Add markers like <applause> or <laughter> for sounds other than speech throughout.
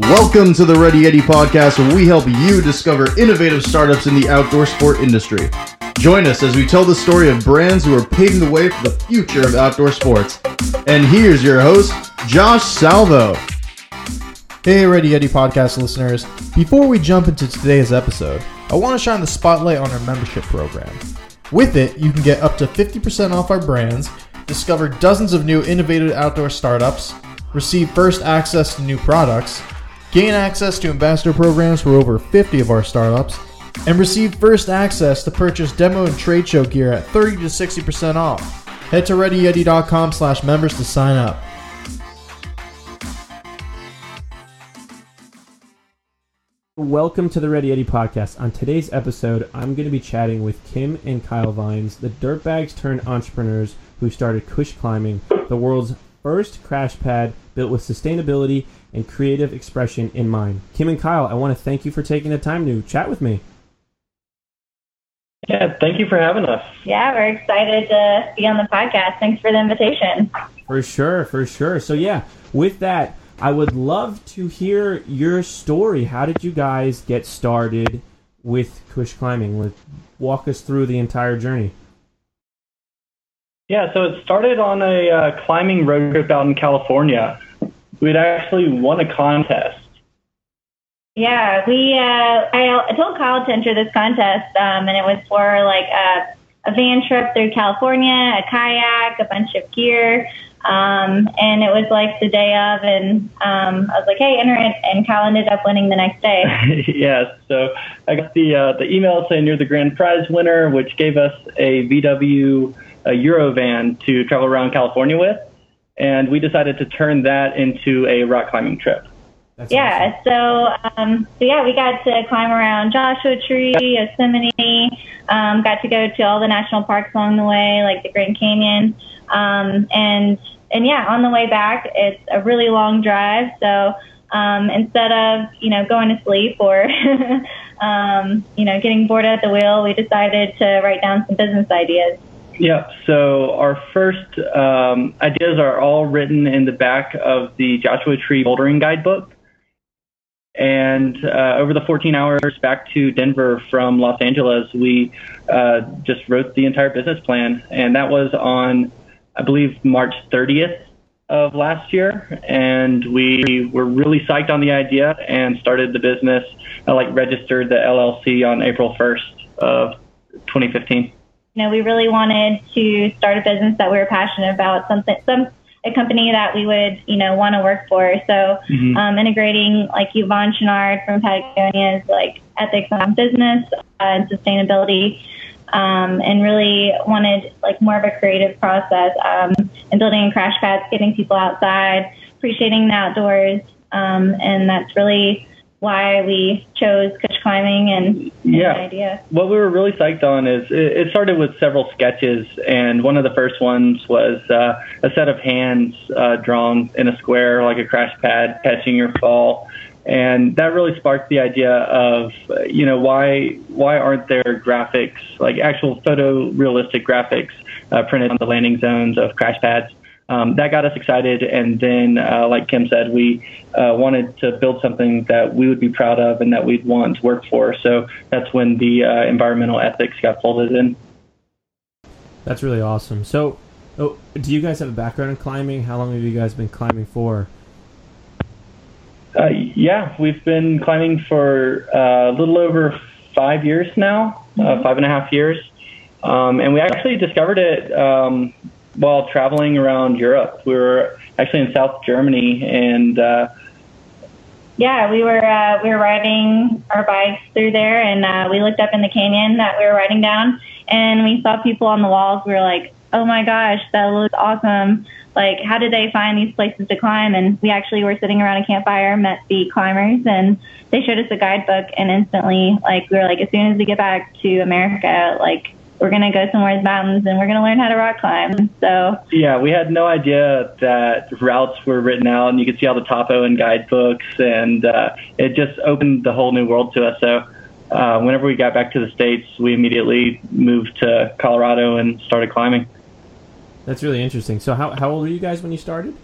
Welcome to the Ready Yeti podcast, where we help you discover innovative startups in the outdoor sport industry. Join us as we tell the story of brands who are paving the way for the future of outdoor sports. And here's your host, Josh Salvo. Hey, Ready Yeti podcast listeners. Before we jump into today's episode, I want to shine the spotlight on our membership program. With it, you can get up to 50% off our brands, discover dozens of new innovative outdoor startups, receive first access to new products, gain access to ambassador programs for over 50 of our startups, and receive first access to purchase demo and trade show gear at 30 to 60% off. Head to readyyeti.com slash members to sign up. Welcome to the Ready Yeti podcast. On today's episode, I'm going to be chatting with Kim and Kyle Vines, the dirtbags turned entrepreneurs who started Kush Climbing, the world's first crash pad built with sustainability and creative expression in mind. Kim and Kyle, I want to thank you for taking the time to chat with me. Yeah, thank you for having us. Yeah, we're excited to be on the podcast. Thanks for the invitation. For sure, for sure. So, yeah, with that, I would love to hear your story. How did you guys get started with Kush Climbing? With walk us through the entire journey. Yeah, so it started on a uh, climbing road trip out in California. We'd actually won a contest. Yeah, we. Uh, I, I told Kyle to enter this contest, um, and it was for like a, a van trip through California, a kayak, a bunch of gear. Um, and it was like the day of, and um, I was like, "Hey, enter it!" And Kyle ended up winning the next day. <laughs> yes, so I got the uh, the email saying you're the grand prize winner, which gave us a VW a Eurovan to travel around California with, and we decided to turn that into a rock climbing trip. That's yeah, awesome. so um, so yeah, we got to climb around Joshua Tree, Yosemite. Um, got to go to all the national parks along the way, like the Grand Canyon, um, and and yeah, on the way back, it's a really long drive. So um, instead of you know going to sleep or <laughs> um, you know getting bored at the wheel, we decided to write down some business ideas. Yeah. So our first um, ideas are all written in the back of the Joshua Tree Bouldering Guidebook. And uh, over the 14 hours back to Denver from Los Angeles, we uh, just wrote the entire business plan, and that was on I believe March 30th of last year, and we were really psyched on the idea and started the business. I like registered the LLC on April 1st of 2015. You know, we really wanted to start a business that we were passionate about, something, some a company that we would, you know, want to work for. So, mm-hmm. um, integrating like Yvon Chouinard from Patagonia's like ethics on business uh, and sustainability um, and really wanted like more of a creative process um, and building in crash pads, getting people outside, appreciating the outdoors, um, and that's really why we chose Kush climbing and, and yeah. idea. What we were really psyched on is it, it, started with several sketches, and one of the first ones was uh, a set of hands uh, drawn in a square like a crash pad catching your fall and that really sparked the idea of you know why why aren't there graphics like actual photorealistic graphics uh, printed on the landing zones of crash pads um, that got us excited and then uh, like kim said we uh, wanted to build something that we would be proud of and that we'd want to work for so that's when the uh, environmental ethics got folded in that's really awesome so oh, do you guys have a background in climbing how long have you guys been climbing for uh, yeah, we've been climbing for uh, a little over five years now, uh, mm-hmm. five and a half years. Um, and we actually discovered it um, while traveling around Europe. We were actually in South Germany, and uh, yeah, we were uh, we were riding our bikes through there, and uh, we looked up in the canyon that we were riding down, and we saw people on the walls. We were like, "Oh my gosh, that looks awesome!" like how did they find these places to climb and we actually were sitting around a campfire met the climbers and they showed us a guidebook and instantly like we were like as soon as we get back to america like we're going to go somewhere in the mountains and we're going to learn how to rock climb so yeah we had no idea that routes were written out and you could see all the topo and guidebooks and uh, it just opened the whole new world to us so uh, whenever we got back to the states we immediately moved to colorado and started climbing that's really interesting. So how how old were you guys when you started?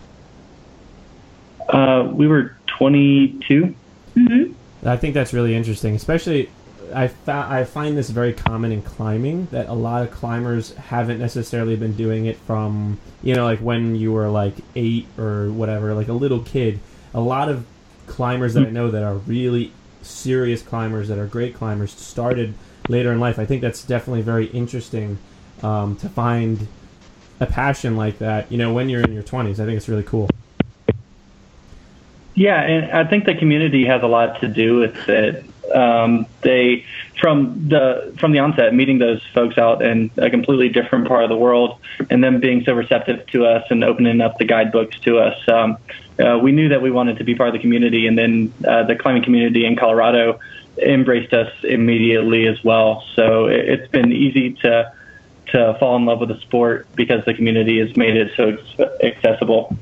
Uh, we were 22. hmm I think that's really interesting, especially I fa- I find this very common in climbing that a lot of climbers haven't necessarily been doing it from you know like when you were like eight or whatever, like a little kid. A lot of climbers that I know that are really serious climbers that are great climbers started later in life. I think that's definitely very interesting um, to find a passion like that. You know, when you're in your 20s, I think it's really cool. Yeah, and I think the community has a lot to do with it. Um, they from the from the onset meeting those folks out in a completely different part of the world, and them being so receptive to us and opening up the guidebooks to us. Um, uh, we knew that we wanted to be part of the community, and then uh, the climbing community in Colorado embraced us immediately as well. So it, it's been easy to to fall in love with the sport because the community has made it so accessible.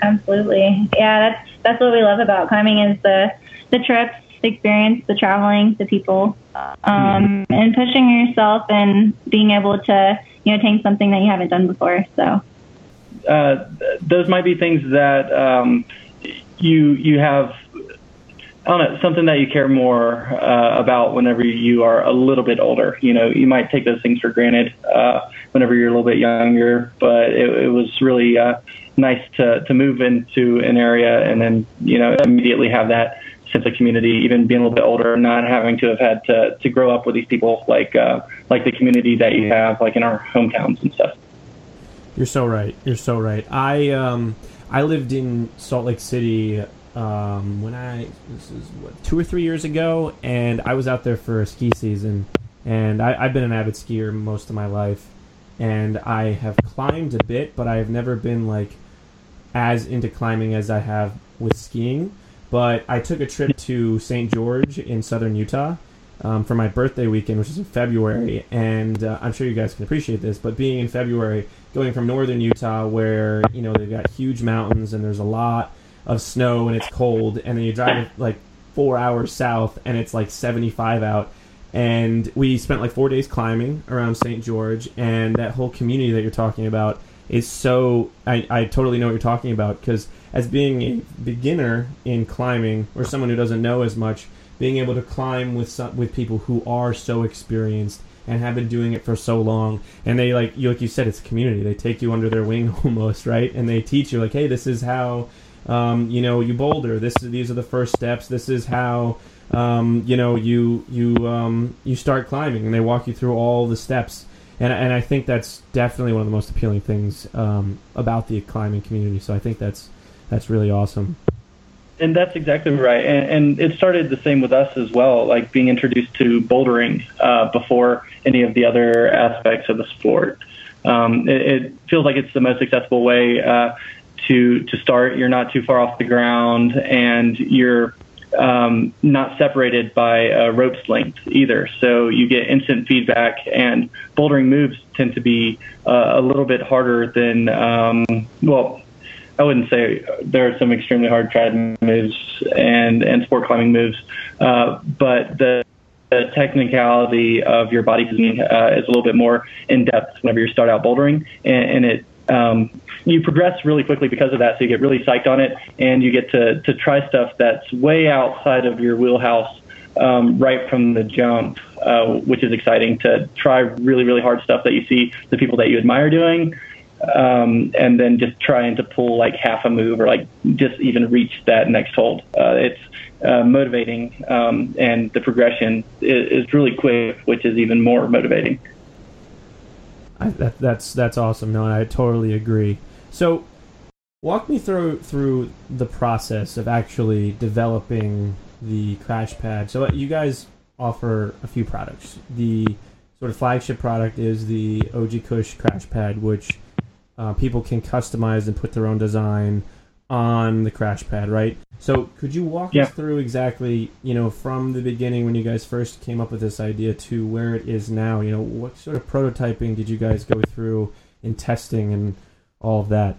Absolutely. Yeah, that's that's what we love about climbing is the the trips, the experience, the traveling, the people, um, and pushing yourself and being able to you know attain something that you haven't done before. So. Uh, those might be things that um, you you have I don't know, something that you care more uh, about whenever you are a little bit older. You know, you might take those things for granted uh, whenever you're a little bit younger, but it, it was really uh, nice to, to move into an area and then, you know, immediately have that sense of community, even being a little bit older, not having to have had to, to grow up with these people like, uh, like the community that you have, like in our hometowns and stuff. You're so right. You're so right. I um I lived in Salt Lake City um, when I this is what two or three years ago, and I was out there for a ski season, and I, I've been an avid skier most of my life, and I have climbed a bit, but I have never been like as into climbing as I have with skiing. But I took a trip to St. George in southern Utah um, for my birthday weekend, which is in February, and uh, I'm sure you guys can appreciate this. But being in February, going from northern Utah, where you know they've got huge mountains and there's a lot of snow and it's cold, and then you drive like four hours south and it's like 75 out. And we spent like four days climbing around St. George, and that whole community that you're talking about is so. I, I totally know what you're talking about because as being a beginner in climbing or someone who doesn't know as much, being able to climb with some, with people who are so experienced and have been doing it for so long. And they like you like you said it's a community. They take you under their wing <laughs> almost right? And they teach you like hey this is how um, you know you boulder. This these are the first steps. This is how um, you know you you um, you start climbing. And they walk you through all the steps. And, and I think that's definitely one of the most appealing things um, about the climbing community. So I think that's that's really awesome and that's exactly right. And, and, it started the same with us as well, like being introduced to bouldering uh, before any of the other aspects of the sport. Um, it, it, feels like it's the most accessible way uh, to to start. You're not too far off the ground, and you're um, not separated by a rope's length either. So you get instant feedback, and bouldering moves tend to be uh, a little bit harder than um, well I wouldn't say there are some extremely hard trad moves and and sport climbing moves, uh, but the, the technicality of your body uh, is a little bit more in depth whenever you start out bouldering, and, and it um, you progress really quickly because of that. So you get really psyched on it, and you get to to try stuff that's way outside of your wheelhouse um, right from the jump, uh, which is exciting to try really really hard stuff that you see the people that you admire doing um, and then just trying to pull like half a move or like just even reach that next hold. Uh, it's uh, motivating, um, and the progression is, is, really quick, which is even more motivating. I, that, that's that's awesome. No, I totally agree. So, walk me through through the process of actually developing the crash pad. So, you guys offer a few products. The sort of flagship product is the OG Kush crash pad, which uh, people can customize and put their own design on the crash pad, right? So could you walk yeah. us through exactly, you know, from the beginning when you guys first came up with this idea to where it is now? You know, what sort of prototyping did you guys go through in testing and all of that?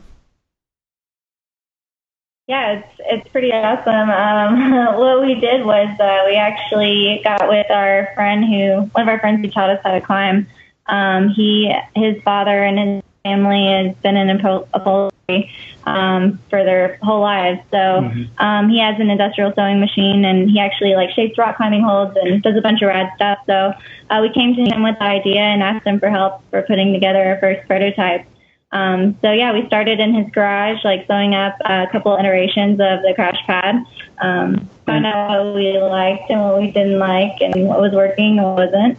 Yeah, it's it's pretty awesome. Um, <laughs> what we did was uh, we actually got with our friend who one of our friends who taught us how to climb. Um, he his father and his family has been in upholstery um, for their whole lives. So mm-hmm. um, he has an industrial sewing machine, and he actually like shapes rock climbing holds and does a bunch of rad stuff. So uh, we came to him with the idea and asked him for help for putting together our first prototype. Um, so yeah, we started in his garage, like sewing up a couple iterations of the crash pad. Um, found out what we liked and what we didn't like, and what was working and what wasn't.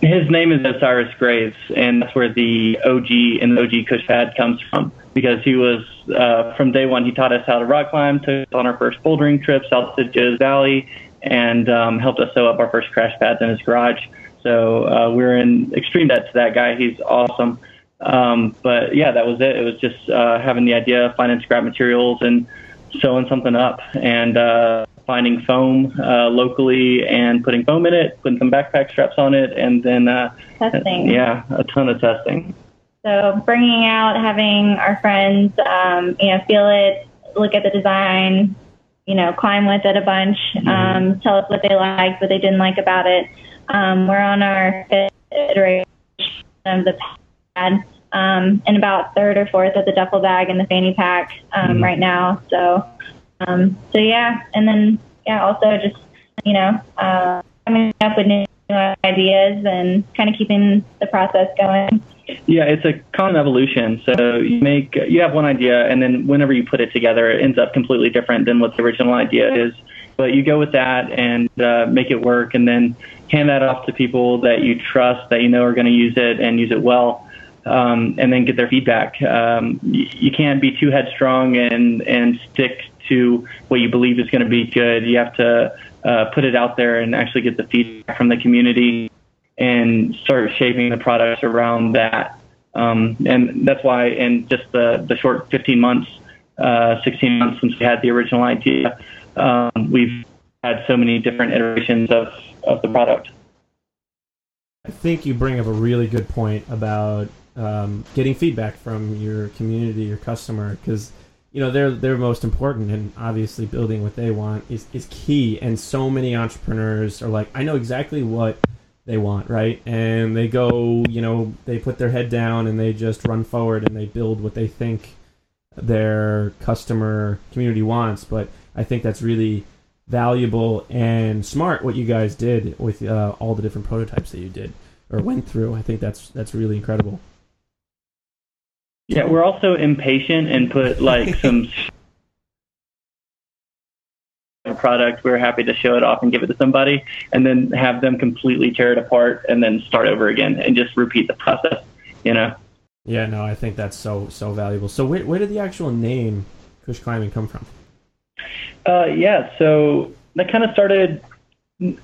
His name is Osiris Graves, and that's where the OG and the OG Kush pad comes from. Because he was uh, from day one, he taught us how to rock climb, took us on our first bouldering trip south to Joe's Valley, and um, helped us sew up our first crash pads in his garage. So uh, we're in extreme debt to that guy. He's awesome. Um, but yeah, that was it. It was just uh, having the idea, finding scrap materials, and sewing something up, and uh, finding foam uh, locally and putting foam in it, putting some backpack straps on it, and then uh, testing. Yeah, a ton of testing. So bringing out, having our friends, um, you know, feel it, look at the design, you know, climb with it a bunch, mm-hmm. um, tell us what they liked, what they didn't like about it. Um, we're on our fifth iteration of the pad um, and about third or fourth of the duffel bag and the fanny pack um, mm-hmm. right now. So, um, so yeah, and then yeah, also just you know uh, coming up with new ideas and kind of keeping the process going. Yeah, it's a common evolution. So you make you have one idea, and then whenever you put it together, it ends up completely different than what the original idea is. But you go with that and uh, make it work, and then hand that off to people that you trust, that you know are going to use it and use it well um, and then get their feedback. Um, you, you can't be too headstrong and and stick to what you believe is going to be good. You have to uh, put it out there and actually get the feedback from the community and start shaping the products around that. Um, and that's why in just the, the short 15 months, uh, 16 months since we had the original idea, um, we've had so many different iterations of, of the product. I think you bring up a really good point about um, getting feedback from your community, your customer, because you know they're they're most important, and obviously building what they want is is key. And so many entrepreneurs are like, I know exactly what they want, right? And they go, you know, they put their head down and they just run forward and they build what they think their customer community wants. But I think that's really valuable and smart what you guys did with uh, all the different prototypes that you did or went through. I think that's that's really incredible. Yeah, we're also impatient and put like <laughs> some product. We're happy to show it off and give it to somebody, and then have them completely tear it apart and then start over again and just repeat the process. You know. Yeah, no, I think that's so so valuable. So where where did the actual name Kush Climbing come from? Uh, yeah, so that kind of started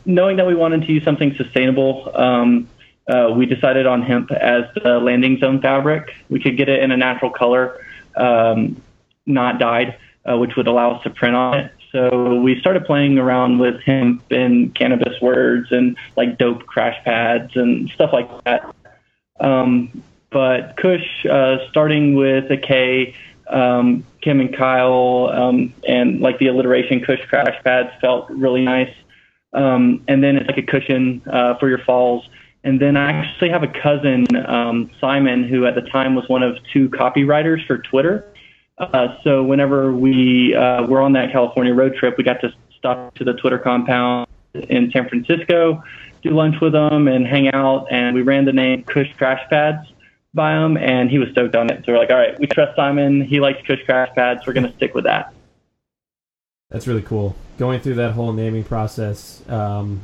knowing that we wanted to use something sustainable. Um, uh, we decided on hemp as the landing zone fabric. We could get it in a natural color, um, not dyed, uh, which would allow us to print on it. So we started playing around with hemp and cannabis words and like dope crash pads and stuff like that. Um, but Kush, uh, starting with a K, um, Kim and Kyle, um, and like the alliteration Kush crash pads felt really nice. Um, and then it's like a cushion uh, for your falls. And then I actually have a cousin, um, Simon, who at the time was one of two copywriters for Twitter. Uh, so whenever we uh, were on that California road trip, we got to stop to the Twitter compound in San Francisco, do lunch with them, and hang out. And we ran the name Kush Crash Pads by him, and he was stoked on it. So we're like, all right, we trust Simon. He likes Kush Crash Pads. We're going to stick with that. That's really cool. Going through that whole naming process, um,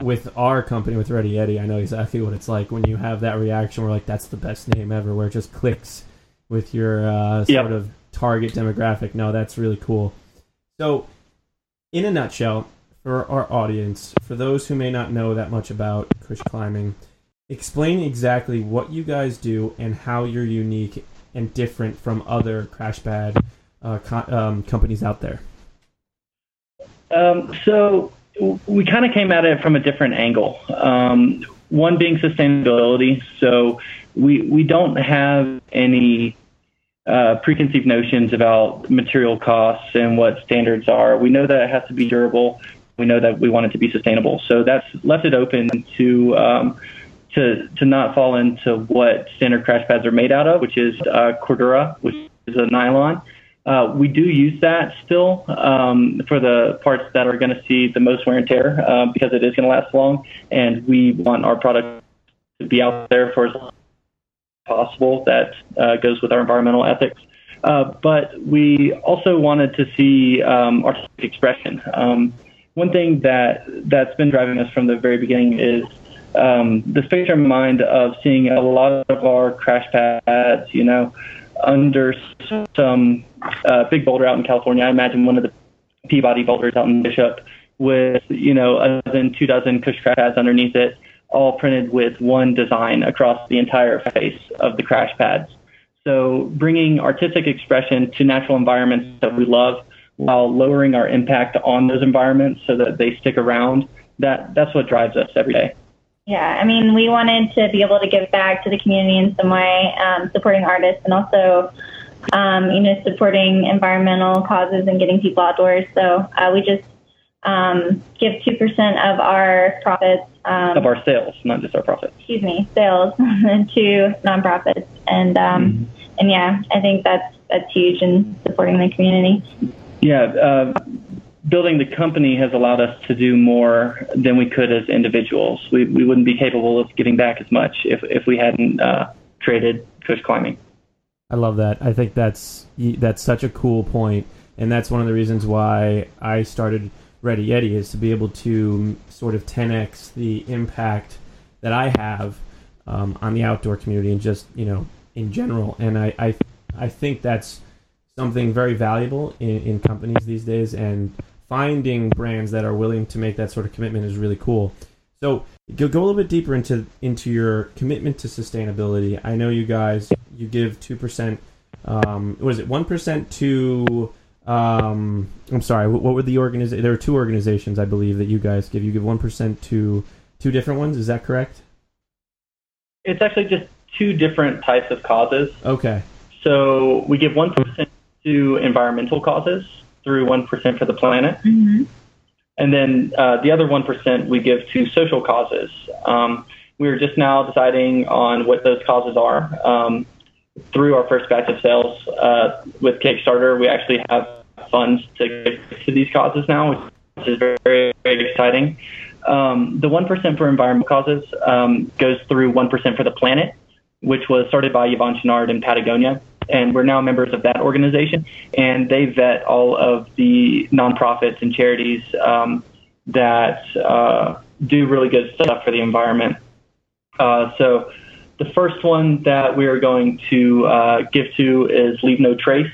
with our company with Ready Yeti, I know exactly what it's like when you have that reaction. We're like, that's the best name ever, where it just clicks with your uh, sort yep. of target demographic. No, that's really cool. So, in a nutshell, for our audience, for those who may not know that much about Kush climbing, explain exactly what you guys do and how you're unique and different from other crash pad uh, co- um, companies out there. Um, so we kind of came at it from a different angle. Um, one being sustainability. So we we don't have any uh, preconceived notions about material costs and what standards are. We know that it has to be durable. We know that we want it to be sustainable. So that's left it open to um, to to not fall into what standard crash pads are made out of, which is uh, Cordura, which is a nylon. Uh, we do use that still um, for the parts that are going to see the most wear and tear uh, because it is going to last long, and we want our product to be out there for as long as possible. That uh, goes with our environmental ethics. Uh, but we also wanted to see um, artistic expression. Um, one thing that that's been driving us from the very beginning is um, this picture in mind of seeing a lot of our crash pads, you know, under some uh, big boulder out in California. I imagine one of the Peabody boulders out in Bishop with, you know, a dozen, two dozen Kush crash pads underneath it, all printed with one design across the entire face of the crash pads. So bringing artistic expression to natural environments that we love while lowering our impact on those environments so that they stick around, that, that's what drives us every day. Yeah, I mean, we wanted to be able to give back to the community in some way, um, supporting artists and also, um, you know, supporting environmental causes and getting people outdoors. So uh, we just um, give 2% of our profits. Um, of our sales, not just our profits. Excuse me, sales <laughs> to nonprofits. And, um, mm-hmm. and yeah, I think that's, that's huge in supporting the community. Yeah, uh, building the company has allowed us to do more than we could as individuals. We, we wouldn't be capable of giving back as much if, if we hadn't uh, created Kush Climbing. I love that. I think that's that's such a cool point, and that's one of the reasons why I started Ready Yeti is to be able to sort of 10x the impact that I have um, on the outdoor community and just you know in general. And I I, I think that's something very valuable in, in companies these days, and finding brands that are willing to make that sort of commitment is really cool. So go, go a little bit deeper into into your commitment to sustainability. I know you guys you give two percent. Um, what is it? One percent to um, I'm sorry. What, what were the organizations? There are two organizations, I believe, that you guys give. You give one percent to two different ones. Is that correct? It's actually just two different types of causes. Okay. So we give one percent to environmental causes through 1% for the planet. Mm-hmm. And then uh, the other 1% we give to social causes. Um, we're just now deciding on what those causes are. Um, through our first batch of sales uh, with Kickstarter, we actually have funds to give to these causes now, which is very, very exciting. Um, the 1% for environmental causes um, goes through 1% for the planet, which was started by Yvon Chouinard in Patagonia and we're now members of that organization. And they vet all of the nonprofits and charities um, that uh, do really good stuff for the environment. Uh, so the first one that we are going to uh, give to is Leave No Trace.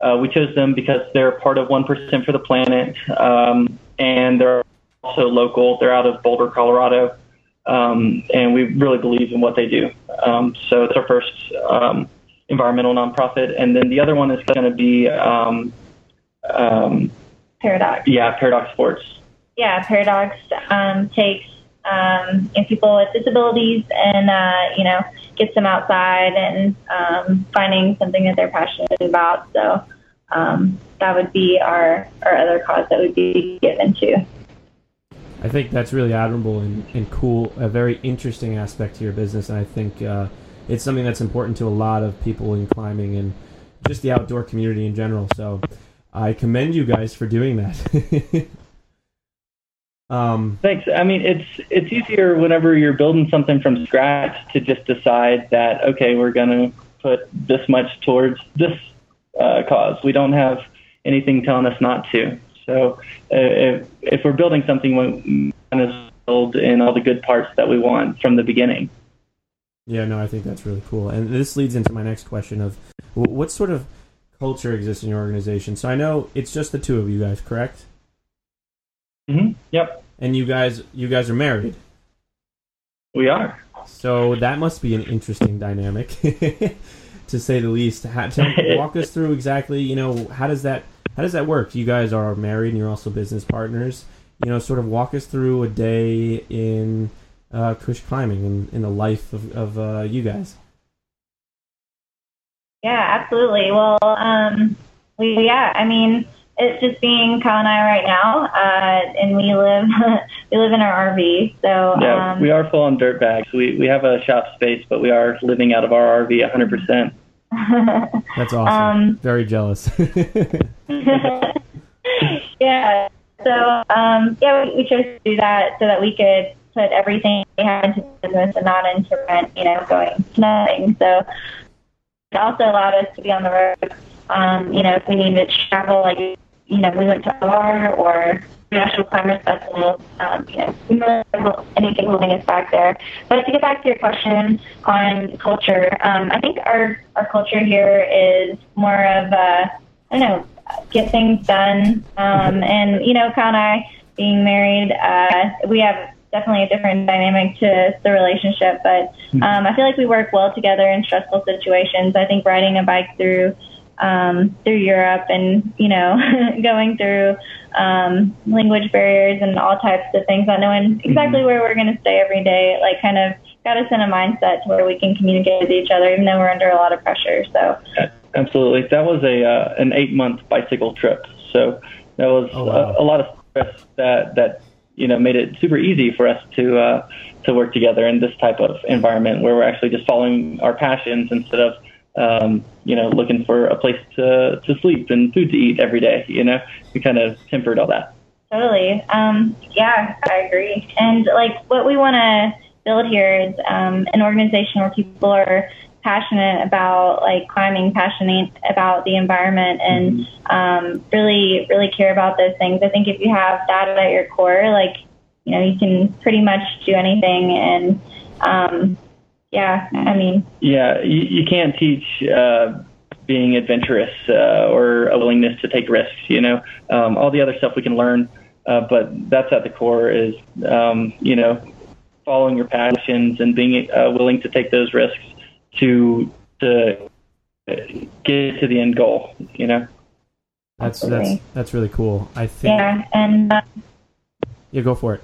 Uh, we chose them because they're part of 1% for the Planet, um, and they're also local. They're out of Boulder, Colorado, um, and we really believe in what they do. Um, so it's our first um, environmental nonprofit, and then the other one is going to be um, um, Paradox. Yeah, Paradox Sports. Yeah, Paradox um, takes um, you people with disabilities and uh, you know gets them outside and um, finding something that they're passionate about. So um, that would be our our other cause that would be given to. I think that's really admirable and, and cool, a very interesting aspect to your business, and I think. Uh, it's something that's important to a lot of people in climbing and just the outdoor community in general. So I commend you guys for doing that. <laughs> um, Thanks. I mean, it's it's easier whenever you're building something from scratch to just decide that okay, we're going to put this much towards this uh, cause. We don't have anything telling us not to. So uh, if if we're building something, we want to build in all the good parts that we want from the beginning. Yeah, no, I think that's really cool. And this leads into my next question of what sort of culture exists in your organization? So I know it's just the two of you guys, correct? Mm-hmm. Yep. And you guys, you guys are married. We are. So that must be an interesting dynamic, <laughs> to say the least. How, tell, <laughs> walk us through exactly. You know, how does that how does that work? You guys are married, and you're also business partners. You know, sort of walk us through a day in uh, Kush climbing in, in the life of, of uh, you guys? Yeah, absolutely. Well, um, we yeah, I mean, it's just being Kyle and I right now, uh, and we live <laughs> we live in our RV. So yeah, um, we are full on dirt bags. We we have a shop space, but we are living out of our RV 100. percent <laughs> That's awesome. Um, Very jealous. <laughs> yeah. So um, yeah, we, we chose to do that so that we could put everything we have into business and not into rent. You know, going nothing. So it also allowed us to be on the road. Um, you know, if we needed to travel, like you know, we went to OR or National Climbers Festival. Um, you know, we really have anything holding us back there. But to get back to your question on culture, um, I think our our culture here is more of a I don't know, get things done. Um, and you know, Kyle and I being married, uh, we have definitely a different dynamic to the relationship. But um, I feel like we work well together in stressful situations. I think riding a bike through um, through Europe and you know <laughs> going through um, language barriers and all types of things, not knowing exactly where we're going to stay every day, like kind of got us in a mindset to where we can communicate with each other, even though we're under a lot of pressure. So Absolutely, that was a uh, an eight month bicycle trip. So that was Oh, wow. a, a lot of stress that that you know made it super easy for us to uh, to work together in this type of environment where we're actually just following our passions instead of um, you know looking for a place to to sleep and food to eat every day. You know, we kind of tempered all that. Totally. Um, yeah, I agree. And like what we want to build here is um, an organization where people are passionate about like climbing, passionate about the environment, and um, really, really care about those things. I think if you have that at your core, like you know, you can pretty much do anything. And um, yeah, I mean, Yeah, you, you can't teach uh, being adventurous uh, or a willingness to take risks. You know, um, all the other stuff we can learn, uh, but that's at the core is um, you know following your passions and being uh, willing to take those risks to to get to the end goal. You know. That's that's that's really cool. I think. yeah, and. Uh, Yeah, go for it.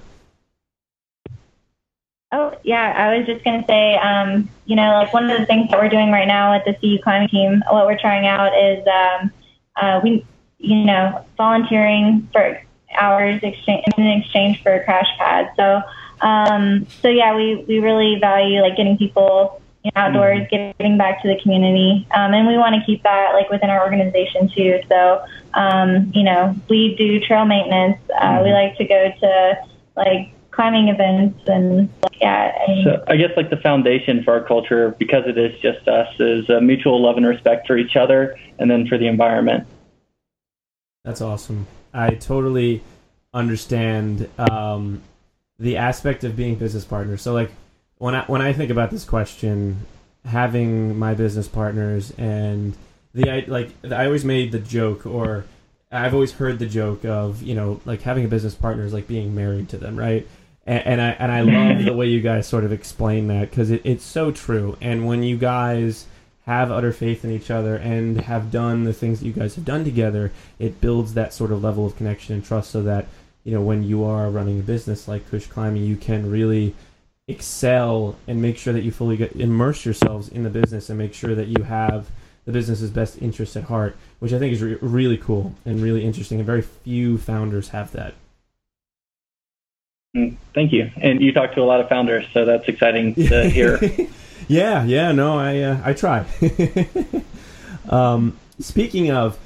Oh, yeah, I was just going to say, um, you know, like one of the things that we're doing right now with the CU climbing team, what we're trying out is um, uh, we, you know, volunteering for hours exchange, in exchange for a crash pad. So, um, so yeah, we, we really value like getting people you know, outdoors, giving back to the community, um, and we want to keep that like within our organization too. So, um, you know, we do trail maintenance. Uh, We like to go to like climbing events and yeah. And, So I guess like the foundation for our culture, because it is just us, is a mutual love and respect for each other, and then for the environment. That's awesome. I totally understand um, the aspect of being business partners. So, like when I when I think about this question, having my business partners and the I like I always made the joke, or I've always heard the joke of you know like having a business partner is like being married to them, right? And, and I and I <laughs> love the way you guys sort of explain that because it, it's so true. And when you guys have utter faith in each other and have done the things that you guys have done together, it builds that sort of level of connection and trust so that, you know, when you are running a business like Kush Climbing, you can really excel and make sure that you fully get, immerse yourselves in the business and make sure that you have the business's best interest at heart, which I think is re- really cool and really interesting. And very few founders have that. Mm, Thank you. And you talk to a lot of founders, so that's exciting <laughs> to hear. yeah, yeah, no, I uh, I try. <laughs> um, speaking of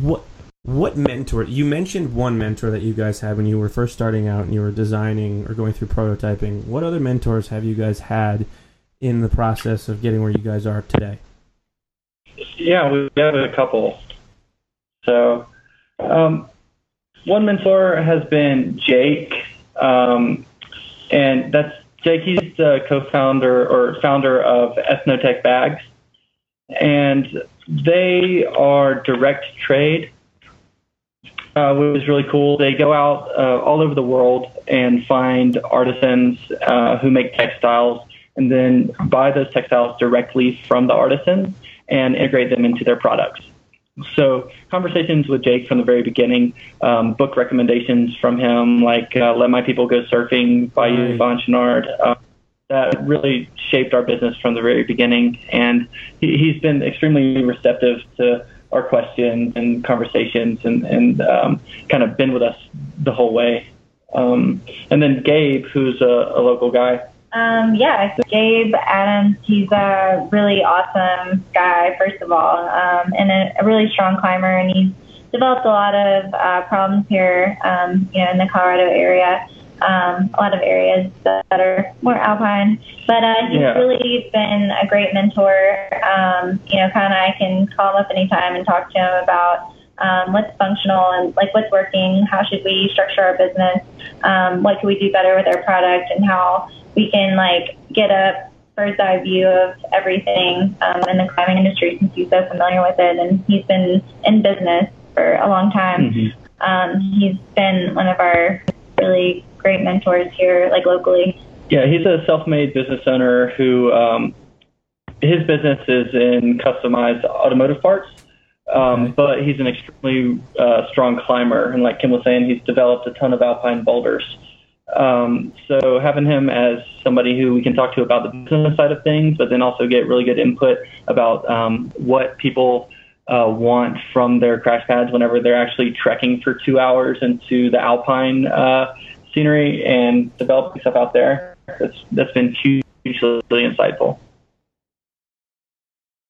what what mentor you mentioned one mentor that you guys had when you were first starting out and you were designing or going through prototyping. What other mentors have you guys had in the process of getting where you guys are today? Yeah, we have a couple. So, um, one mentor has been Jake, um, and that's Jake. He's the co-founder or founder of Ethnotek Bags, and they are direct trade, uh, which is really cool. They go out uh, all over the world and find artisans uh, who make textiles, and then buy those textiles directly from the artisans and integrate them into their products. So conversations with Jake from the very beginning, um, book recommendations from him, like uh, "Let My People Go Surfing" by Right. Chouinard. Uh, that really shaped our business from the very beginning, and he, he's been extremely receptive to our questions and conversations and, and um, kind of been with us the whole way. Um, and then Gabe, who's a, a local guy. Um, yeah, so Gabe Adams, he's a really awesome guy, first of all, um, and a, a really strong climber, and he's developed a lot of uh, problems here, um, you know, in the Colorado area um, a lot of areas that, are more alpine. But uh, he's yeah. really been a great mentor. Um, you know, kind of I can call him up anytime and talk to him about um, what's functional and like what's working. How should we structure our business? Um, what can we do better with our product and how we can like get a bird's eye view of everything um, in the climbing industry since he's so familiar with it and he's been in business for a long time. Mm-hmm. Um, he's been one of our really great mentors here, like locally. Yeah, he's a self-made business owner who um, his business is in customized automotive parts. Um, okay. But he's an extremely uh, strong climber, and like Kim was saying, he's developed a ton of alpine boulders. Um, so having him as somebody who we can talk to about the business side of things, but then also get really good input about um, what people uh, want from their crash pads whenever they're actually trekking for two hours into the alpine uh, scenery and developing stuff out there. That's that's been hugely insightful.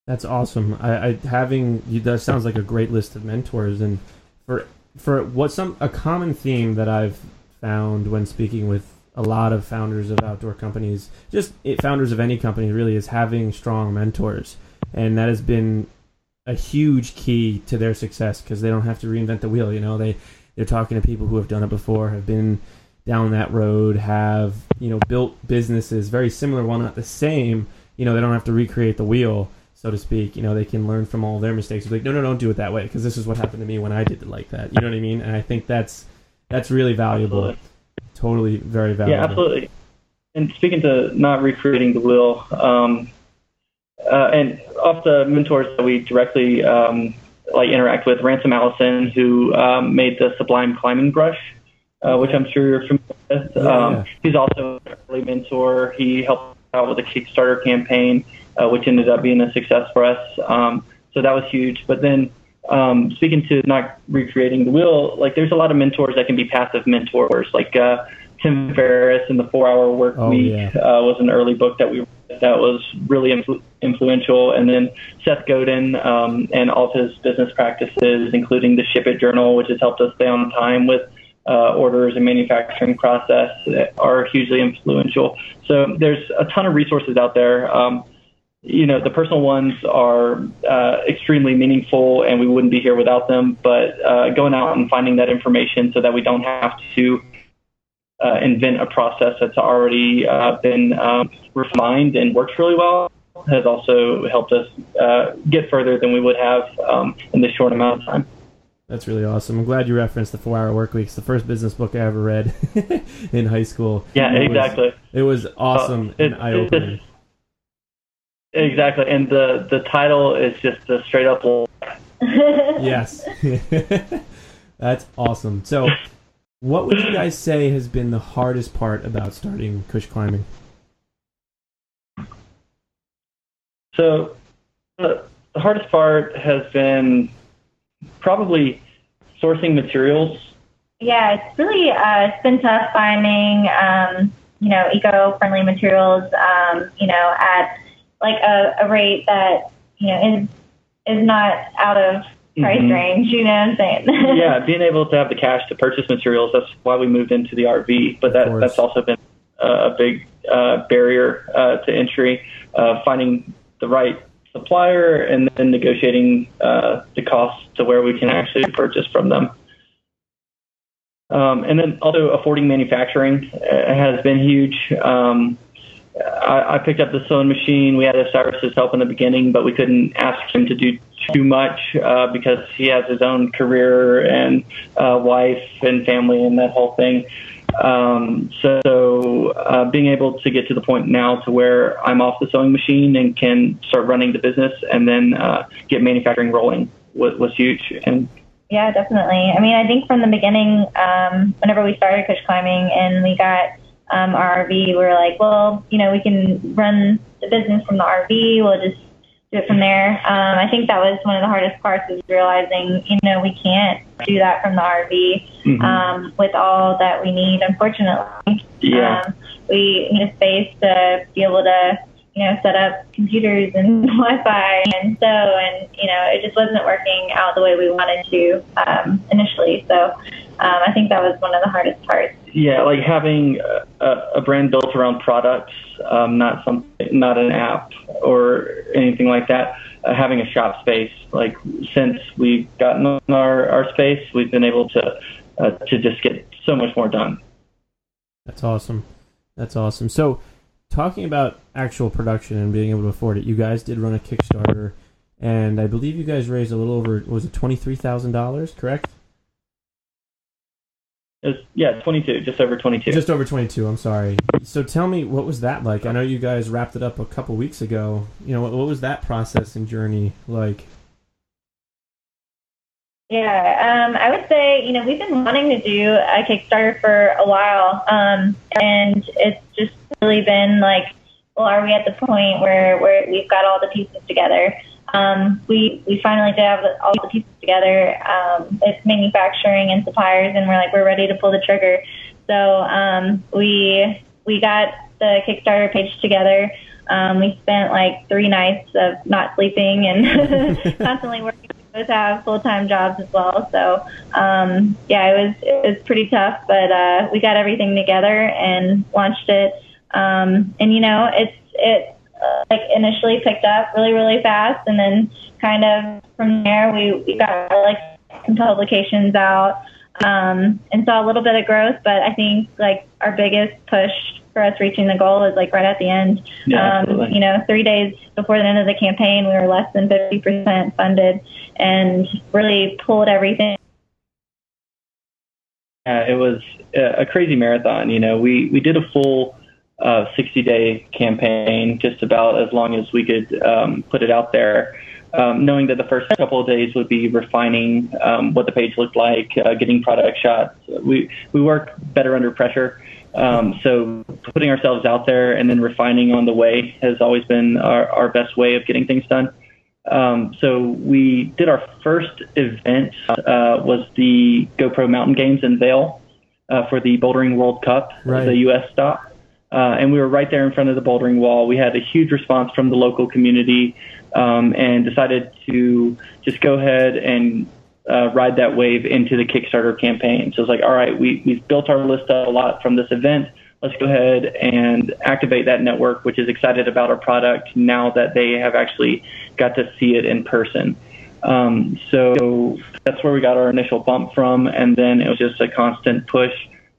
That's awesome. I, I having you that sounds like a great list of mentors and for for what some a common theme that I've found when speaking with a lot of founders of outdoor companies, just founders of any company really is having strong mentors. And that has been a huge key to their success because they don't have to reinvent the wheel, you know. They they're talking to people who have done it before, have been down that road have you know built businesses very similar while not the same you know they don't have to recreate the wheel so to speak. You know they can learn from all their mistakes. Like no no don't do it that way because this is what happened to me when i did it like that. You know what i mean? And i think that's that's really valuable. Absolutely. totally very valuable. Yeah absolutely. And speaking to not recreating the wheel um, uh, and off the mentors that we directly um, like interact with ransom allison who um, made the sublime climbing brush uh, which I'm sure you're familiar with. Yeah, um. He's also an early mentor. He helped out with the Kickstarter campaign, uh, which ended up being a success for us. Um, so that was huge. But then, um, speaking to not recreating the wheel, like there's a lot of mentors that can be passive mentors, like uh, Tim Ferriss and the Four Hour Work oh, Week yeah. uh, was an early book that we that was really influ- influential. And then Seth Godin um, and all of his business practices, including the Ship It Journal, which has helped us stay on time with uh, orders and manufacturing process are hugely influential. So there's a ton of resources out there. Um, you know, the personal ones are uh, extremely meaningful, and we wouldn't be here without them. But uh, going out and finding that information so that we don't have to uh, invent a process that's already uh, been um, refined and works really well has also helped us uh, get further than we would have um, in this short amount of time. That's really awesome. I'm glad you referenced the Four Hour Work Week. It's the first business book I ever read <laughs> in high school. Yeah, it exactly. Was, it was awesome uh, and eye opening. Exactly, and the the title is just a straight up. <laughs> yes, <laughs> that's awesome. So, what would you guys say has been the hardest part about starting Kush climbing? So, the hardest part has been probably sourcing materials. Yeah, it's really uh, it's been tough finding um, you know eco-friendly materials. Um, you know at like a, a rate that you know is is not out of price mm-hmm. range. You know what I'm saying? <laughs> yeah, being able to have the cash to purchase materials. That's why we moved into the RV. But that that's also been a big uh, barrier uh, to entry. Uh, finding the right supplier and then negotiating uh, the cost to where we can actually purchase from them. Um, and then also affording manufacturing uh, has been huge. Um, I, I, picked up the sewing machine. We had Cyrus's help in the beginning, but we couldn't ask him to do too much uh, because he has his own career and uh, wife and family and that whole thing. Um, so uh, being able to get to the point now to where I'm off the sewing machine and can start running the business and then uh, get manufacturing rolling was, was huge. And yeah, definitely. I mean, I think from the beginning, um, whenever we started Kush Climbing and we got um, our RV, we were like, well, you know, we can run the business from the RV. We'll just it from there. Um, I think that was one of the hardest parts is realizing, you know, we can't do that from the RV Mhm. um, with all that we need. Unfortunately, Yeah. um, we need a space to be able to, you know, set up computers and <laughs> Wi-Fi and so, and you know, it just wasn't working out the way we wanted to um, initially. So um, I think that was one of the hardest parts. Yeah, like having a, a brand built around products, um, not some, not an app or anything like that. Uh, having a shop space, like since we've gotten our, our space, we've been able to uh, to just get so much more done. That's awesome. That's awesome. So, talking about actual production and being able to afford it, you guys did run a Kickstarter, and I believe you guys raised a little over was it twenty three thousand dollars, correct? Was, yeah, 22, just over 22. Just over twenty two. I'm sorry. So tell me, what was that like? I know you guys wrapped it up a couple weeks ago. You know, what, what was that process and journey like? Yeah, um, I would say, you know, we've been wanting to do a Kickstarter for a while, um, and it's just really been like, well, are we at the point where, where we've got all the pieces together? Um, we we finally did have all the pieces together. Um, it's manufacturing and suppliers, and we're like, we're ready to pull the trigger. So um, we we got the Kickstarter page together. Um, we spent like three nights of not sleeping and <laughs> constantly working both have full time jobs as well. So um, yeah, it was it was pretty tough, but uh, we got everything together and launched it. Um, and you know, it's it uh, like initially picked up really really fast, and then kind of from there we we got like some publications out. Um, and saw a little bit of growth, but I think like our biggest push for us reaching the goal is like right at the end. Yeah, um, you know, three days before the end of the campaign, we were less than 50% funded and really pulled everything. Yeah, it was a a crazy marathon. You know, we, we did a full uh, 60 day campaign, just about as long as we could um, put it out there, um, knowing that the first couple of days would be refining um, what the page looked like, uh, getting product shots. We, we work better under pressure. Um, so putting ourselves out there and then refining on the way has always been our, our best way of getting things done. Um, so we did our first event uh, was the GoPro Mountain Games in Vail uh, for the Bouldering World Cup, Right. the U.S. stop. Uh, and we were right there in front of the bouldering wall. We had a huge response from the local community um, and decided to just go ahead and uh, ride that wave into the Kickstarter campaign. So it's like, all right, we, we've built our list up a lot from this event. Let's go ahead and activate that network, which is excited about our product now that they have actually got to see it in person. Um, so that's where we got our initial bump from, and then it was just a constant push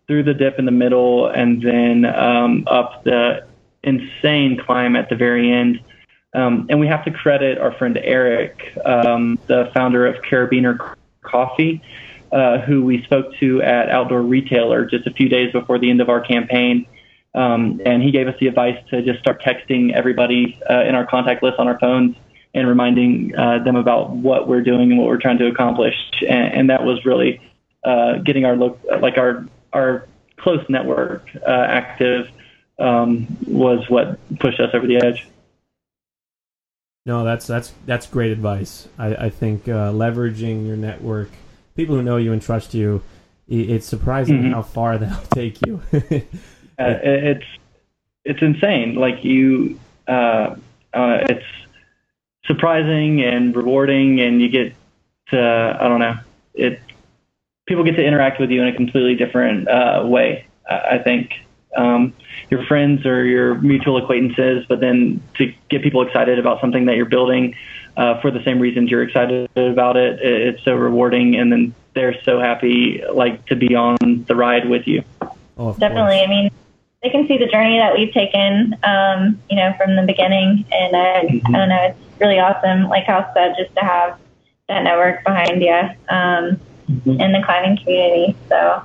through the dip in the middle, and then um, up the insane climb at the very end. Um, and we have to credit our friend Eric, um, the founder of Carabiner Coffee, uh, who we spoke to at Outdoor Retailer just a few days before the end of our campaign. Um, and he gave us the advice to just start texting everybody uh, in our contact list on our phones and reminding uh, them about what we're doing and what we're trying to accomplish. And, and that was really uh, getting our look, like our our close network uh, active um, was what pushed us over the edge. No, that's that's that's great advice. I, I think uh, leveraging your network, people who know you and trust you, it's surprising Mhm. how far <laughs> that'll take you. Uh, it's it's insane. Like you, uh, uh, it's surprising and rewarding, and you get to I don't know it. People get to interact with you in a completely different uh, way. I I think um, your friends or your mutual acquaintances, but then to get people excited about something that you're building uh, for the same reasons you're excited about it, it, it's so rewarding, and then they're so happy like to be on the ride with you. oh, Definitely. course. I mean, they can see the journey that we've taken, um, you know, from the beginning. And uh, I don't know, it's really awesome, like Kyle said, just to have that network behind you um, in the climbing community. So,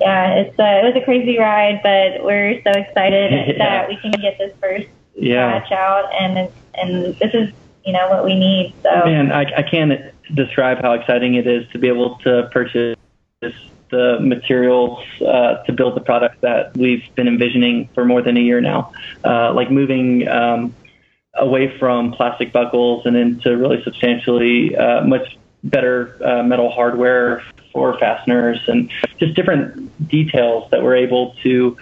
yeah, it's uh, it was a crazy ride, but we're so excited <laughs> Yeah. that we can get this first Yeah. batch out, and and this is you know what we need. So Man, I, I can't describe how exciting it is to be able to purchase the materials uh, to build the product that we've been envisioning for more than a year now. Uh, like moving um, away from plastic buckles and into really substantially uh, much better uh, metal hardware for fasteners and just different details that we're able to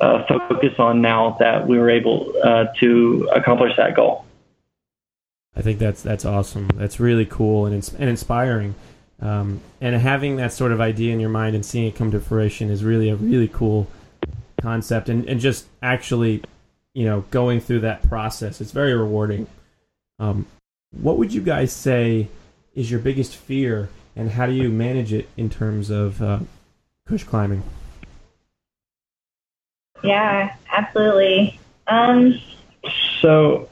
uh, focus on now that we were able uh, to accomplish that goal. I think that's that's awesome. That's really cool and, ins- and inspiring. Um, and having that sort of idea in your mind and seeing it come to fruition is really a really cool concept. And, and just actually, you know, going through that process, it's very rewarding. Um, what would you guys say is your biggest fear, and how do you manage it in terms of uh, Kush climbing? Yeah, absolutely. Um, So,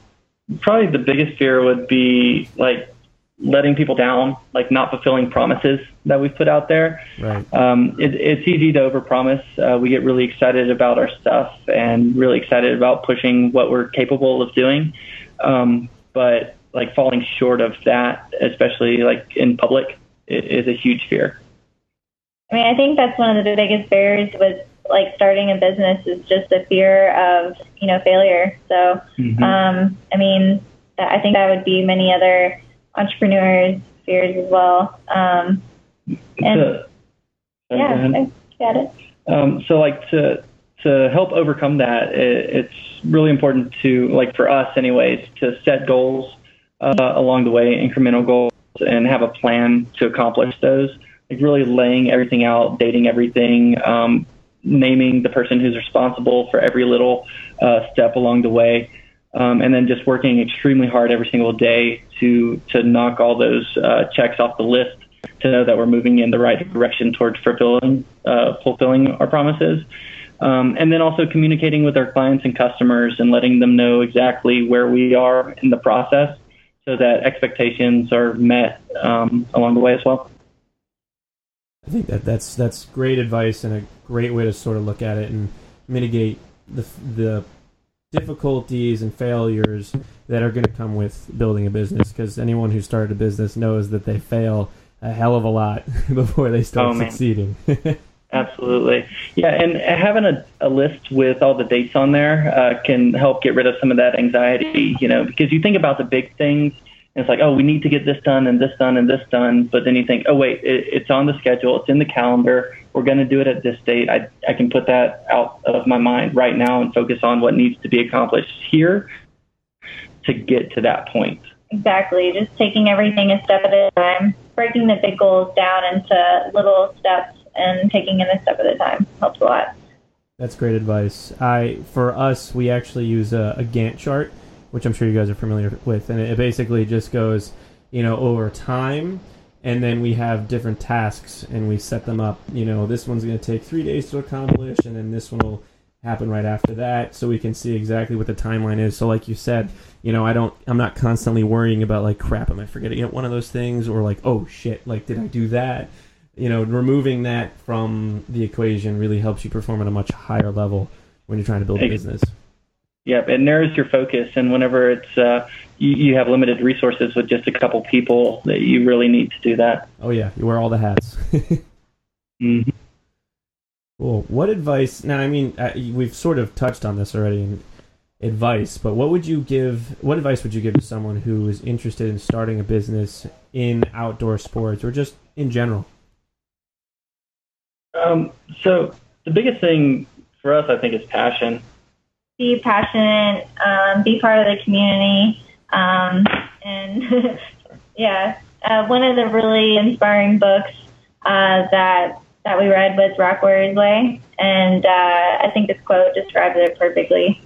probably the biggest fear would be like letting people down, like not fulfilling promises that we've put out there. Right. Um, it, it's easy to overpromise. Uh, we get really excited about our stuff and really excited about pushing what we're capable of doing. Um, but like falling short of that, especially like in public, i- is a huge fear. I mean, I think that's one of the biggest barriers with like starting a business is just the fear of you know failure. So, Mhm. um, I mean, I think that would be many other entrepreneurs' fears as well. Um, and So- yeah. I got it. Um, so like to to help overcome that, it, it's really important to like for us anyways to set goals uh, along the way, incremental goals, and have a plan to accomplish those. Like really laying everything out, dating everything, um, naming the person who's responsible for every little uh, step along the way. Um, and then just working extremely hard every single day to to knock all those uh, checks off the list to know that we're moving in the right direction towards fulfilling uh, fulfilling our promises. Um, and then also communicating with our clients and customers and letting them know exactly where we are in the process so that expectations are met um, along the way as well. I think that that's that's great advice and a great way to sort of look at it and mitigate the the difficulties and failures that are going to come with building a business. Because anyone who started a business knows that they fail a hell of a lot <laughs> before they start Oh, succeeding. <laughs> Absolutely. Yeah, and having a, a list with all the dates on there uh, can help get rid of some of that anxiety, you know, because you think about the big things, and it's like, oh, we need to get this done and this done and this done. But then you think, oh, wait, it, it's on the schedule, it's in the calendar, we're going to do it at this date. I, I can put that out of my mind right now and focus on what needs to be accomplished here to get to that point. Exactly. Just taking everything a step at a time, breaking the big goals down into little steps, and taking it a step at a time helps a lot. That's great advice. I for us, we actually use a, a Gantt chart, which I'm sure you guys are familiar with, and it basically just goes, you know, over time, and then we have different tasks, and we set them up. You know, this one's going to take three days to accomplish, and then this one will happen right after that, so we can see exactly what the timeline is. So, like you said, you know, I don't, I'm not constantly worrying about like, crap, am I forgetting one of those things, or like, oh shit, like, did I do that? You know, removing that from the equation really helps you perform at a much higher level when you're trying to build a business. Yep, it narrows your focus, and whenever it's uh, you, you have limited resources with just a couple people, that you really need to do that. Oh yeah, you wear all the hats. <laughs> Mm-hmm. cool. What advice? Now, I mean, uh, we've sort of touched on this already in advice, but what would you give? What advice would you give to someone who is interested in starting a business in outdoor sports or just in general? Um, so the biggest thing for us, I think, is passion. Be passionate, um, be part of the community, um, and <laughs> yeah, uh, one of the really inspiring books uh, that that we read was Rock Warriors Way, and uh, I think this quote describes it perfectly.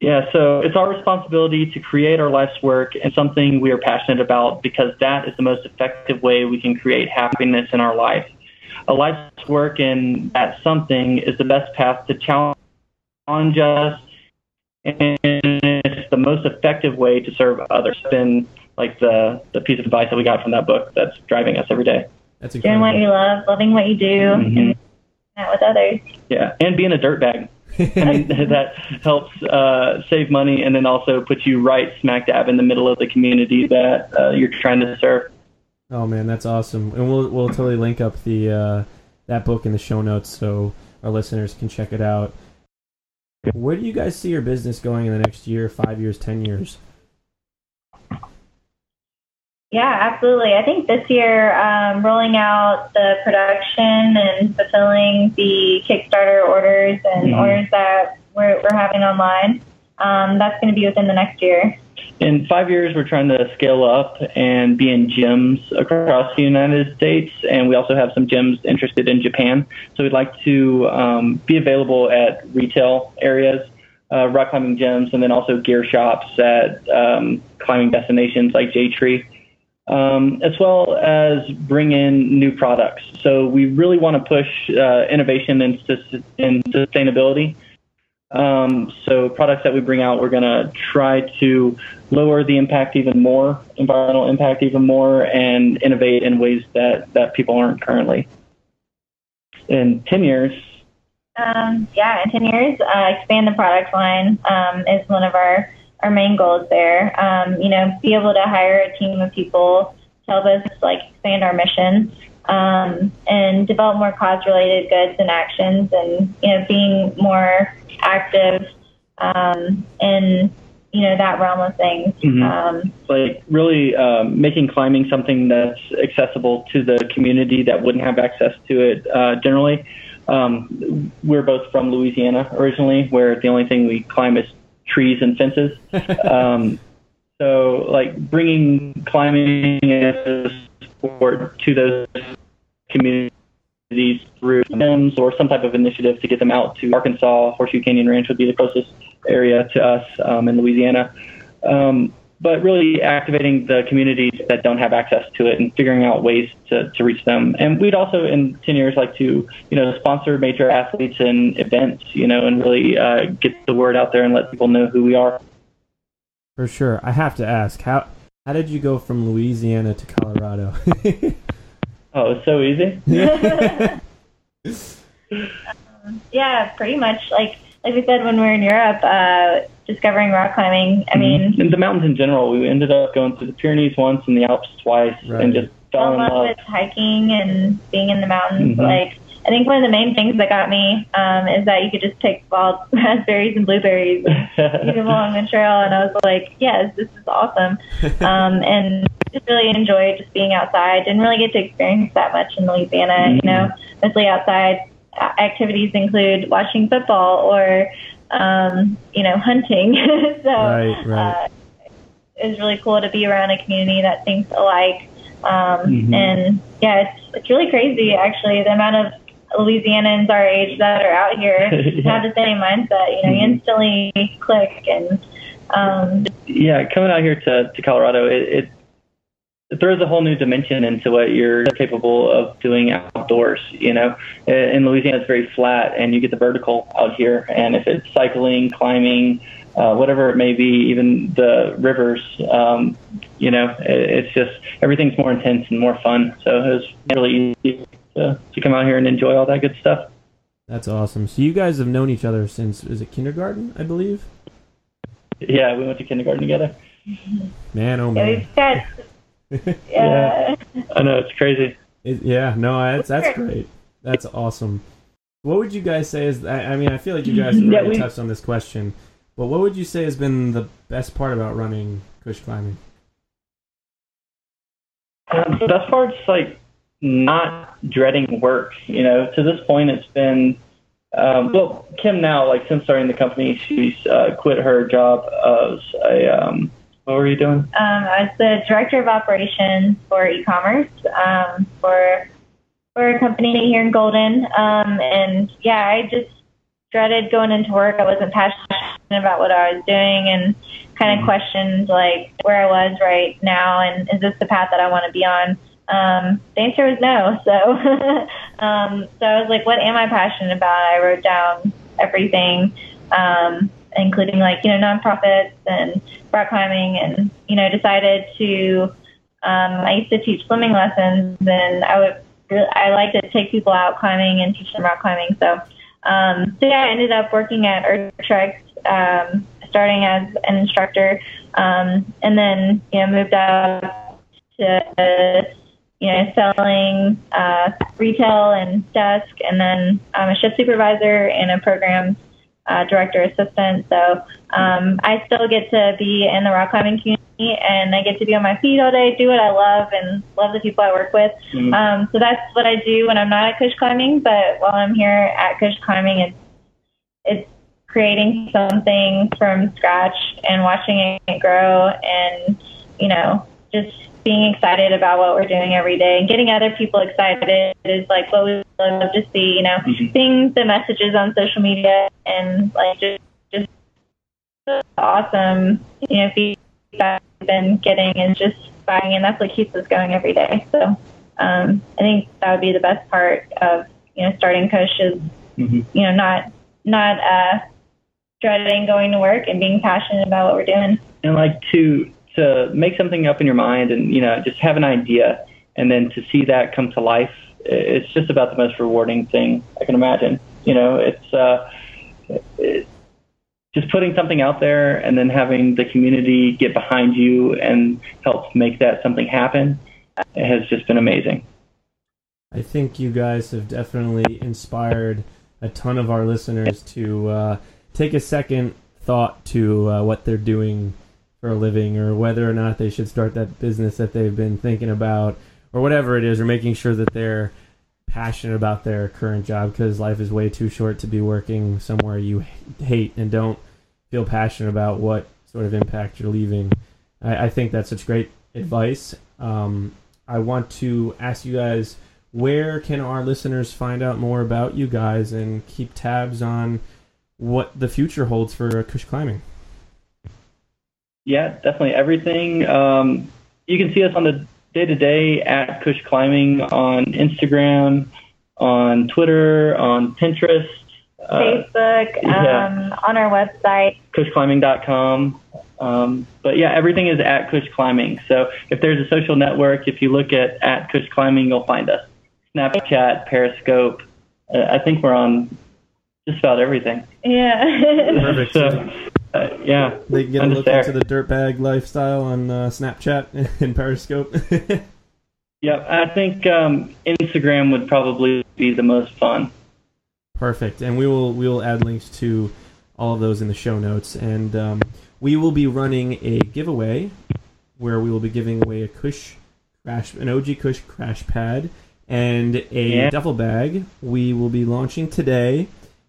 Yeah, so it's our responsibility to create our life's work and something we are passionate about because that is the most effective way we can create happiness in our life. A life's work in that something is the best path to challenge us and it's the most effective way to serve others. It's been like the, the piece of advice that we got from that book that's driving us every day. That's Doing what you love, loving what you do, Mhm. and that with others. Yeah, and being a dirtbag. I mean, <laughs> that helps uh, save money and then also puts you right smack dab in the middle of the community that uh, you're trying to serve. Oh man, that's awesome, and we'll we'll totally link up the uh, that book in the show notes so our listeners can check it out. Where do you guys see your business going in the next year, five years, ten years? Yeah, absolutely. I think this year, um, rolling out the production and fulfilling the Kickstarter orders and mm-hmm. orders that we're, we're having online, um, that's going to be within the next year. In five years, we're trying to scale up and be in gyms across the United States, and we also have some gyms interested in Japan. So we'd like to um, be available at retail areas, uh, rock climbing gyms, and then also gear shops at um, climbing destinations like J Tree um, as well as bring in new products. So we really want to push uh, innovation and, sustainability. Um, so products that we bring out, we're going to try to lower the impact even more, environmental impact even more, and innovate in ways that, that people aren't currently. In 10 years, um, yeah, in 10 years, uh, expand the product line um, is one of our our main goals there. Um, you know, be able to hire a team of people to help us like expand our mission um, and develop more cause-related goods and actions, and you know, being more active um, in you know that realm of things. Mm-hmm. Um, like really um, making climbing something that's accessible to the community that wouldn't have access to it uh, generally. Um, we're both from Louisiana originally, where the only thing we climb is trees and fences. <laughs> um, so, like bringing climbing as a sport to those communities through gyms or some type of initiative to get them out to Arkansas. Horseshoe Canyon Ranch would be the closest area to us um, in Louisiana. Um, but really activating the communities that don't have access to it and figuring out ways to, to reach them. And we'd also, in 10 years, like to, you know, sponsor major athletes and events, you know, and really uh, get the word out there and let people know who we are. For sure. I have to ask, how, how did you go from Louisiana to Colorado? <laughs> oh, it's so easy. <laughs> <laughs> um, yeah, pretty much. Like, like we said, when we were in Europe, uh, discovering rock climbing. I mm-hmm. mean, and the mountains in general. We ended up going to the Pyrenees once and the Alps twice, right. and just fell in love with hiking and being in the mountains. Mm-hmm. Like, I think one of the main things that got me um, is that you could just pick wild <laughs> raspberries and blueberries and <laughs> eat them along the trail, and I was like, yes, this is awesome, <laughs> um, and just really enjoyed just being outside. Didn't really get to experience that much in Louisiana. Mm-hmm. You know, mostly outside activities include watching football or um, you know hunting. <laughs> so right, right. Uh, it's really cool to be around a community that thinks alike. Um, mm-hmm. And yeah, it's it's really crazy actually the amount of Louisianans our age that are out here <laughs> yeah. have the same mindset. You know, mm-hmm. you instantly click and. Um, yeah, coming out here to, to Colorado, it, it it throws a whole new dimension into what you're capable of doing outdoors. You know, in Louisiana, it's very flat, and you get the vertical out here. And if it's cycling, climbing, uh, whatever it may be, even the rivers, um, you know, it, it's just everything's more intense and more fun. So it was really easy to, to come out here and enjoy all that good stuff. That's awesome. So you guys have known each other since is it kindergarten, I believe? Yeah, we went to kindergarten together. Man, oh man. Yeah, <laughs> yeah. I know it's crazy. It, yeah, no, that's that's great. That's awesome. What would you guys say is? I, I mean, I feel like you guys already yeah, we, touched on this question, but what would you say has been the best part about running Kush climbing? Um, the best part's like not dreading work. You know, to this point, it's been um, well, Kim now, like since starting the company, she's uh, quit her job as a um, what were you doing? Um, I was the director of operations for e-commerce um, for for a company here in Golden. Um, and yeah, I just dreaded going into work. I wasn't passionate about what I was doing and kind of mm-hmm. questioned like where I was right now and is this the path that I want to be on? Um, the answer was no. So, <laughs> um, so I was like, what am I passionate about? I wrote down everything. Um, including like you know nonprofits and rock climbing, and you know decided to. Um, I used to teach swimming lessons, and I would I like to take people out climbing and teach them rock climbing. So, um, so yeah, I ended up working at Earth Treks, um, starting as an instructor, um, and then you know moved up to you know selling uh, retail and desk, and then I'm a shift supervisor and a programs uh, director assistant. So um, I still get to be in the rock climbing community and I get to be on my feet all day, do what I love, and love the people I work with. Mm-hmm. Um, so that's what I do when I'm not at Kush Climbing. But while I'm here at Kush Climbing, it's it's creating something from scratch and watching it grow, and you know, just being excited about what we're doing every day and getting other people excited is like what we love to see. You know, mm-hmm. seeing the messages on social media and like just just awesome. You know, feedback we've been getting and just inspiring, and that's what keeps us going every day. So um, I think that would be the best part of you know starting Kush is mm-hmm. you know not not uh, dreading going to work and being passionate about what we're doing. And like to to make something up in your mind and you know just have an idea and then to see that come to life it's just about the most rewarding thing i can imagine. You know it's uh just putting something out there and then having the community get behind you and help make that something happen It has just been amazing. I think you guys have definitely inspired a ton of our listeners to uh, take a second thought to uh, what they're doing for a living or whether or not they should start that business that they've been thinking about or whatever it is or making sure that they're passionate about their current job because life is way too short to be working somewhere you hate and don't feel passionate about what sort of impact you're leaving. I, I think that's such great advice. Um, I want to ask you guys where can our listeners find out more about you guys and keep tabs on what the future holds for Kush Climbing? Yeah, definitely. Everything. Um, you can see us on the day to day at Kush Climbing on Instagram, on Twitter, on Pinterest, uh, Facebook, uh, yeah. um, on our website, kushclimbing.com. Um, but yeah, everything is at Kush Climbing. So if there's a social network, if you look at at Kush Climbing, you'll find us. Snapchat, Periscope. Uh, I think we're on just about everything. Yeah. <laughs> Perfect. so, uh, yeah. They can get a look there. into the dirtbag lifestyle on uh, Snapchat <laughs> and Periscope. <laughs> yep, I think um, Instagram would probably be the most fun. Perfect, and we will we will add links to all of those in the show notes, and um, we will be running a giveaway where we will be giving away a Kush crash, an OG Kush crash pad, and a yeah. duffel bag. We will be launching today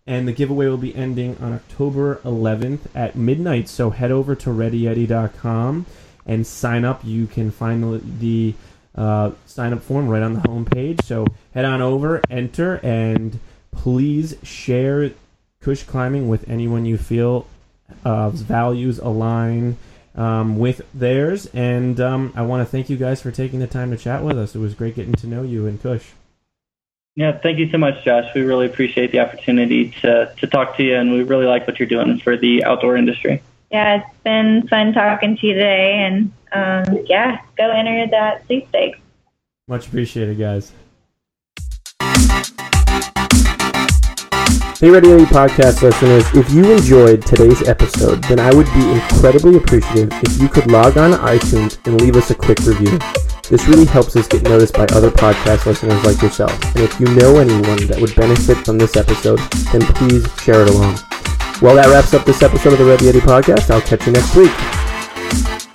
and the giveaway will be ending on October 11th at midnight. So head over to ReadyYeti.com and sign up. You can find the, uh, sign up form right on the homepage. So head on over, enter, and please share Kush Climbing with anyone you feel uh, values align um, with theirs. And um, I want to thank you guys for taking the time to chat with us. It was great getting to know you and Kush. Yeah, thank you so much, Josh. We really appreciate the opportunity to, to talk to you, and we really like what you're doing for the outdoor industry. Yeah, it's been fun talking to you today, and um, yeah, go enter that sweepstakes. Much appreciated, guys. Hey, Ready Yeti podcast listeners, if you enjoyed today's episode, then I would be incredibly appreciative if you could log on to iTunes and leave us a quick review. This really helps us get noticed by other podcast listeners like yourself. And if you know anyone that would benefit from this episode, then please share it along. Well, that wraps up this episode of the Ready Yeti podcast. I'll catch you next week.